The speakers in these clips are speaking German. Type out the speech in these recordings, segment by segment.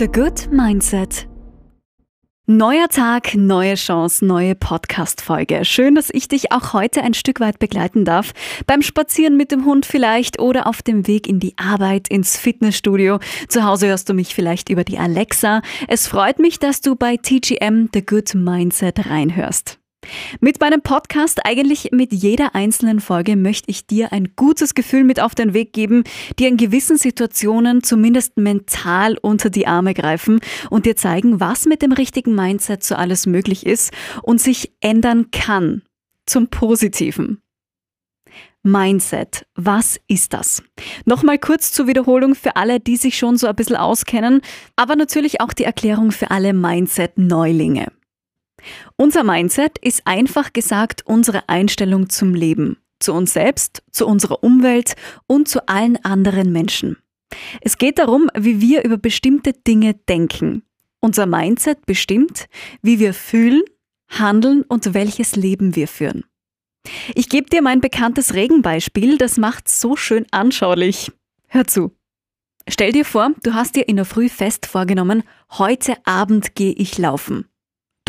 The Good Mindset. Neuer Tag, neue Chance, neue Podcast-Folge. Schön, dass ich dich auch heute ein Stück weit begleiten darf. Beim Spazieren mit dem Hund vielleicht oder auf dem Weg in die Arbeit, ins Fitnessstudio. Zu Hause hörst du mich vielleicht über die Alexa. Es freut mich, dass du bei TGM The Good Mindset reinhörst. Mit meinem Podcast, eigentlich mit jeder einzelnen Folge, möchte ich dir ein gutes Gefühl mit auf den Weg geben, dir in gewissen Situationen zumindest mental unter die Arme greifen und dir zeigen, was mit dem richtigen Mindset so alles möglich ist und sich ändern kann zum Positiven. Mindset. Was ist das? Nochmal kurz zur Wiederholung für alle, die sich schon so ein bisschen auskennen, aber natürlich auch die Erklärung für alle Mindset-Neulinge. Unser Mindset ist einfach gesagt unsere Einstellung zum Leben, zu uns selbst, zu unserer Umwelt und zu allen anderen Menschen. Es geht darum, wie wir über bestimmte Dinge denken. Unser Mindset bestimmt, wie wir fühlen, handeln und welches Leben wir führen. Ich gebe dir mein bekanntes Regenbeispiel, das macht so schön anschaulich. Hör zu. Stell dir vor, du hast dir in der Früh fest vorgenommen, heute Abend gehe ich laufen.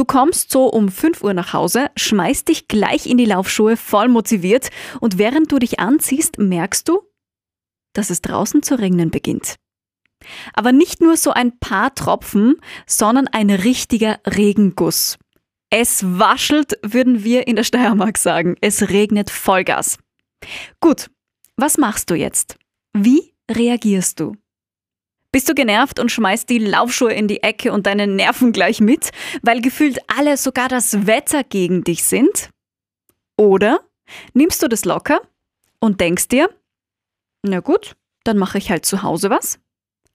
Du kommst so um 5 Uhr nach Hause, schmeißt dich gleich in die Laufschuhe, voll motiviert und während du dich anziehst, merkst du, dass es draußen zu regnen beginnt. Aber nicht nur so ein paar Tropfen, sondern ein richtiger Regenguss. Es waschelt, würden wir in der Steiermark sagen. Es regnet Vollgas. Gut, was machst du jetzt? Wie reagierst du? Bist du genervt und schmeißt die Laufschuhe in die Ecke und deine Nerven gleich mit, weil gefühlt alle, sogar das Wetter gegen dich sind? Oder nimmst du das locker und denkst dir, na gut, dann mache ich halt zu Hause was.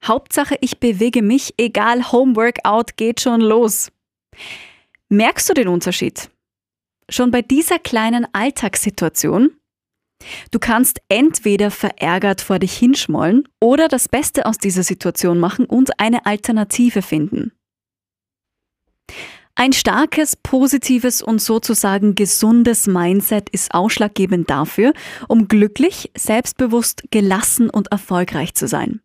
Hauptsache, ich bewege mich, egal, Homeworkout geht schon los. Merkst du den Unterschied? Schon bei dieser kleinen Alltagssituation Du kannst entweder verärgert vor dich hinschmollen oder das Beste aus dieser Situation machen und eine Alternative finden. Ein starkes, positives und sozusagen gesundes Mindset ist ausschlaggebend dafür, um glücklich, selbstbewusst, gelassen und erfolgreich zu sein.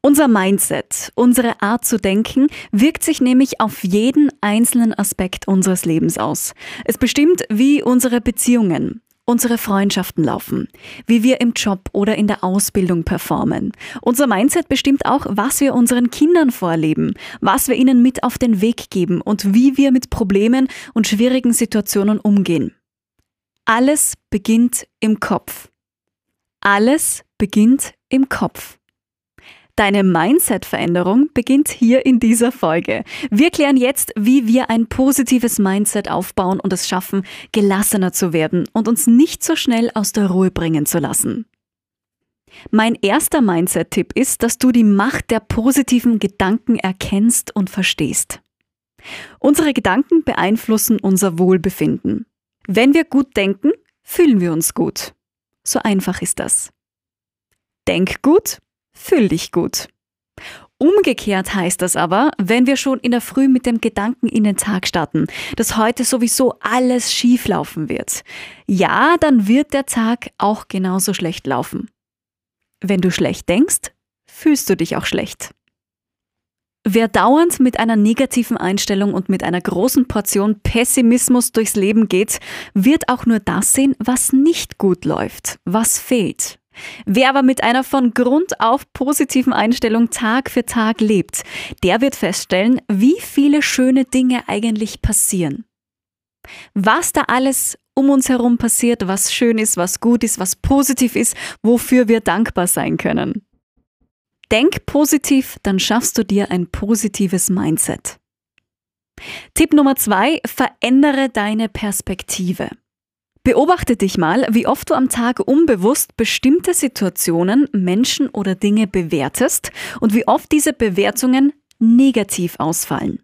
Unser Mindset, unsere Art zu denken, wirkt sich nämlich auf jeden einzelnen Aspekt unseres Lebens aus. Es bestimmt, wie unsere Beziehungen, unsere Freundschaften laufen, wie wir im Job oder in der Ausbildung performen. Unser Mindset bestimmt auch, was wir unseren Kindern vorleben, was wir ihnen mit auf den Weg geben und wie wir mit Problemen und schwierigen Situationen umgehen. Alles beginnt im Kopf. Alles beginnt im Kopf. Deine Mindset-Veränderung beginnt hier in dieser Folge. Wir klären jetzt, wie wir ein positives Mindset aufbauen und es schaffen, gelassener zu werden und uns nicht so schnell aus der Ruhe bringen zu lassen. Mein erster Mindset-Tipp ist, dass du die Macht der positiven Gedanken erkennst und verstehst. Unsere Gedanken beeinflussen unser Wohlbefinden. Wenn wir gut denken, fühlen wir uns gut. So einfach ist das. Denk gut, fühl dich gut. Umgekehrt heißt das aber, wenn wir schon in der Früh mit dem Gedanken in den Tag starten, dass heute sowieso alles schief laufen wird. Ja, dann wird der Tag auch genauso schlecht laufen. Wenn du schlecht denkst, fühlst du dich auch schlecht. Wer dauernd mit einer negativen Einstellung und mit einer großen Portion Pessimismus durchs Leben geht, wird auch nur das sehen, was nicht gut läuft, was fehlt. Wer aber mit einer von Grund auf positiven Einstellung Tag für Tag lebt, der wird feststellen, wie viele schöne Dinge eigentlich passieren. Was da alles um uns herum passiert, was schön ist, was gut ist, was positiv ist, wofür wir dankbar sein können. Denk positiv, dann schaffst du dir ein positives Mindset. Tipp Nummer zwei, verändere deine Perspektive. Beobachte dich mal, wie oft du am Tag unbewusst bestimmte Situationen, Menschen oder Dinge bewertest und wie oft diese Bewertungen negativ ausfallen.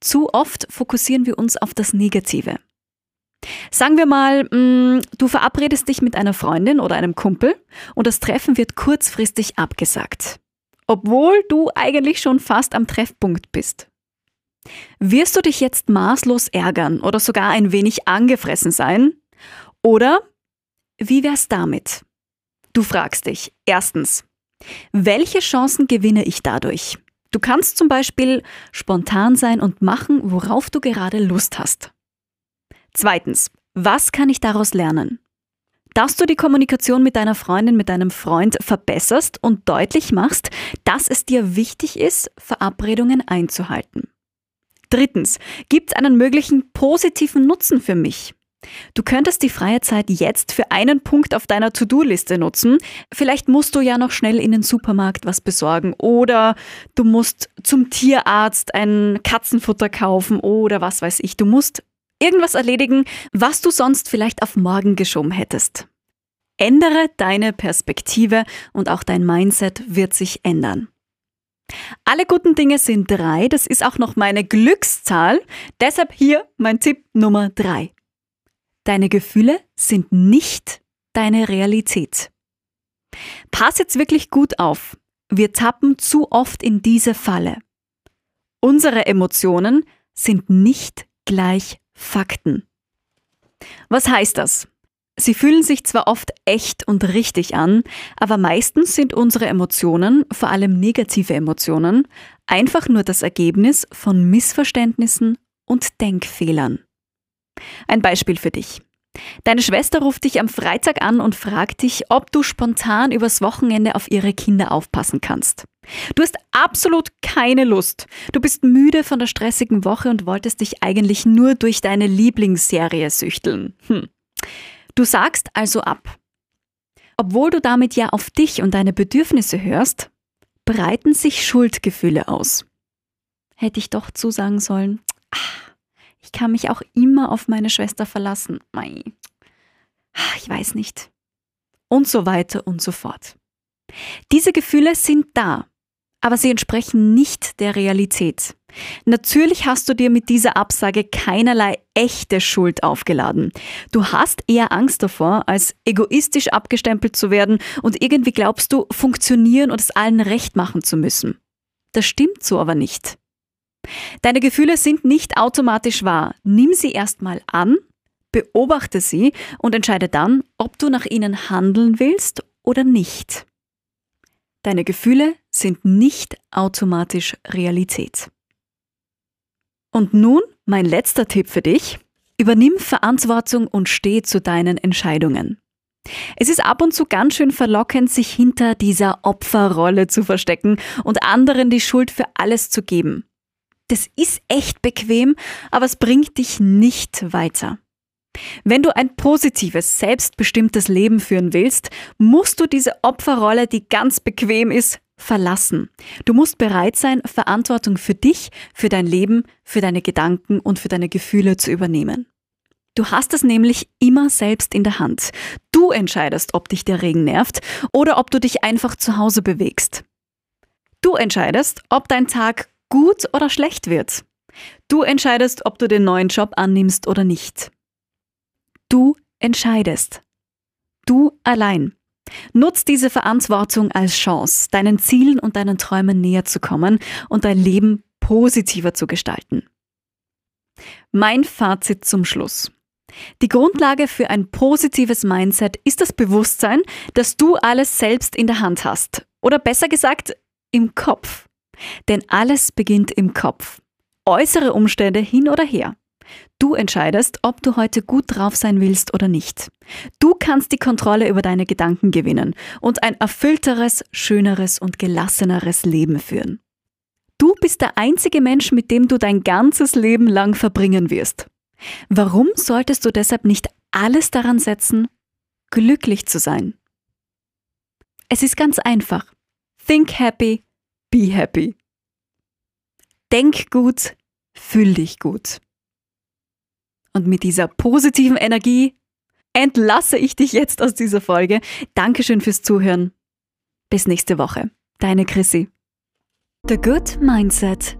Zu oft fokussieren wir uns auf das Negative. Sagen wir mal, mm, du verabredest dich mit einer Freundin oder einem Kumpel und das Treffen wird kurzfristig abgesagt, obwohl du eigentlich schon fast am Treffpunkt bist. Wirst du dich jetzt maßlos ärgern oder sogar ein wenig angefressen sein? Oder wie wär's damit? Du fragst dich, erstens, welche Chancen gewinne ich dadurch? Du kannst zum Beispiel spontan sein und machen, worauf du gerade Lust hast. Zweitens, was kann ich daraus lernen? Dass du die Kommunikation mit deiner Freundin, mit deinem Freund verbesserst und deutlich machst, dass es dir wichtig ist, Verabredungen einzuhalten. Drittens, gibt es einen möglichen positiven Nutzen für mich? Du könntest die freie Zeit jetzt für einen Punkt auf deiner To-Do-Liste nutzen. Vielleicht musst du ja noch schnell in den Supermarkt was besorgen oder du musst zum Tierarzt ein Katzenfutter kaufen oder was weiß ich. Du musst irgendwas erledigen, was du sonst vielleicht auf morgen geschoben hättest. Ändere deine Perspektive und auch dein Mindset wird sich ändern. Alle guten Dinge sind drei, das ist auch noch meine Glückszahl. Deshalb hier mein Tipp Nummer drei. Deine Gefühle sind nicht deine Realität. Pass jetzt wirklich gut auf. Wir tappen zu oft in diese Falle. Unsere Emotionen sind nicht gleich Fakten. Was heißt das? Sie fühlen sich zwar oft echt und richtig an, aber meistens sind unsere Emotionen, vor allem negative Emotionen, einfach nur das Ergebnis von Missverständnissen und Denkfehlern. Ein Beispiel für dich. Deine Schwester ruft dich am Freitag an und fragt dich, ob du spontan übers Wochenende auf ihre Kinder aufpassen kannst. Du hast absolut keine Lust. Du bist müde von der stressigen Woche und wolltest dich eigentlich nur durch deine Lieblingsserie süchteln. Hm. Du sagst also ab. Obwohl du damit ja auf dich und deine Bedürfnisse hörst, breiten sich Schuldgefühle aus. Hätte ich doch zusagen sollen. Ach. Kann mich auch immer auf meine Schwester verlassen. Mei. Ich weiß nicht. Und so weiter und so fort. Diese Gefühle sind da, aber sie entsprechen nicht der Realität. Natürlich hast du dir mit dieser Absage keinerlei echte Schuld aufgeladen. Du hast eher Angst davor, als egoistisch abgestempelt zu werden und irgendwie glaubst du, funktionieren und es allen recht machen zu müssen. Das stimmt so aber nicht. Deine Gefühle sind nicht automatisch wahr. Nimm sie erstmal an, beobachte sie und entscheide dann, ob du nach ihnen handeln willst oder nicht. Deine Gefühle sind nicht automatisch Realität. Und nun mein letzter Tipp für dich. Übernimm Verantwortung und steh zu deinen Entscheidungen. Es ist ab und zu ganz schön verlockend, sich hinter dieser Opferrolle zu verstecken und anderen die Schuld für alles zu geben. Das ist echt bequem, aber es bringt dich nicht weiter. Wenn du ein positives, selbstbestimmtes Leben führen willst, musst du diese Opferrolle, die ganz bequem ist, verlassen. Du musst bereit sein, Verantwortung für dich, für dein Leben, für deine Gedanken und für deine Gefühle zu übernehmen. Du hast es nämlich immer selbst in der Hand. Du entscheidest, ob dich der Regen nervt oder ob du dich einfach zu Hause bewegst. Du entscheidest, ob dein Tag gut oder schlecht wird. Du entscheidest, ob du den neuen Job annimmst oder nicht. Du entscheidest. Du allein. Nutz diese Verantwortung als Chance, deinen Zielen und deinen Träumen näher zu kommen und dein Leben positiver zu gestalten. Mein Fazit zum Schluss. Die Grundlage für ein positives Mindset ist das Bewusstsein, dass du alles selbst in der Hand hast. Oder besser gesagt, im Kopf. Denn alles beginnt im Kopf. Äußere Umstände hin oder her. Du entscheidest, ob du heute gut drauf sein willst oder nicht. Du kannst die Kontrolle über deine Gedanken gewinnen und ein erfüllteres, schöneres und gelasseneres Leben führen. Du bist der einzige Mensch, mit dem du dein ganzes Leben lang verbringen wirst. Warum solltest du deshalb nicht alles daran setzen, glücklich zu sein? Es ist ganz einfach. Think happy, Be happy. Denk gut, fühl dich gut. Und mit dieser positiven Energie entlasse ich dich jetzt aus dieser Folge. Dankeschön fürs Zuhören. Bis nächste Woche. Deine Chrissy. The Good Mindset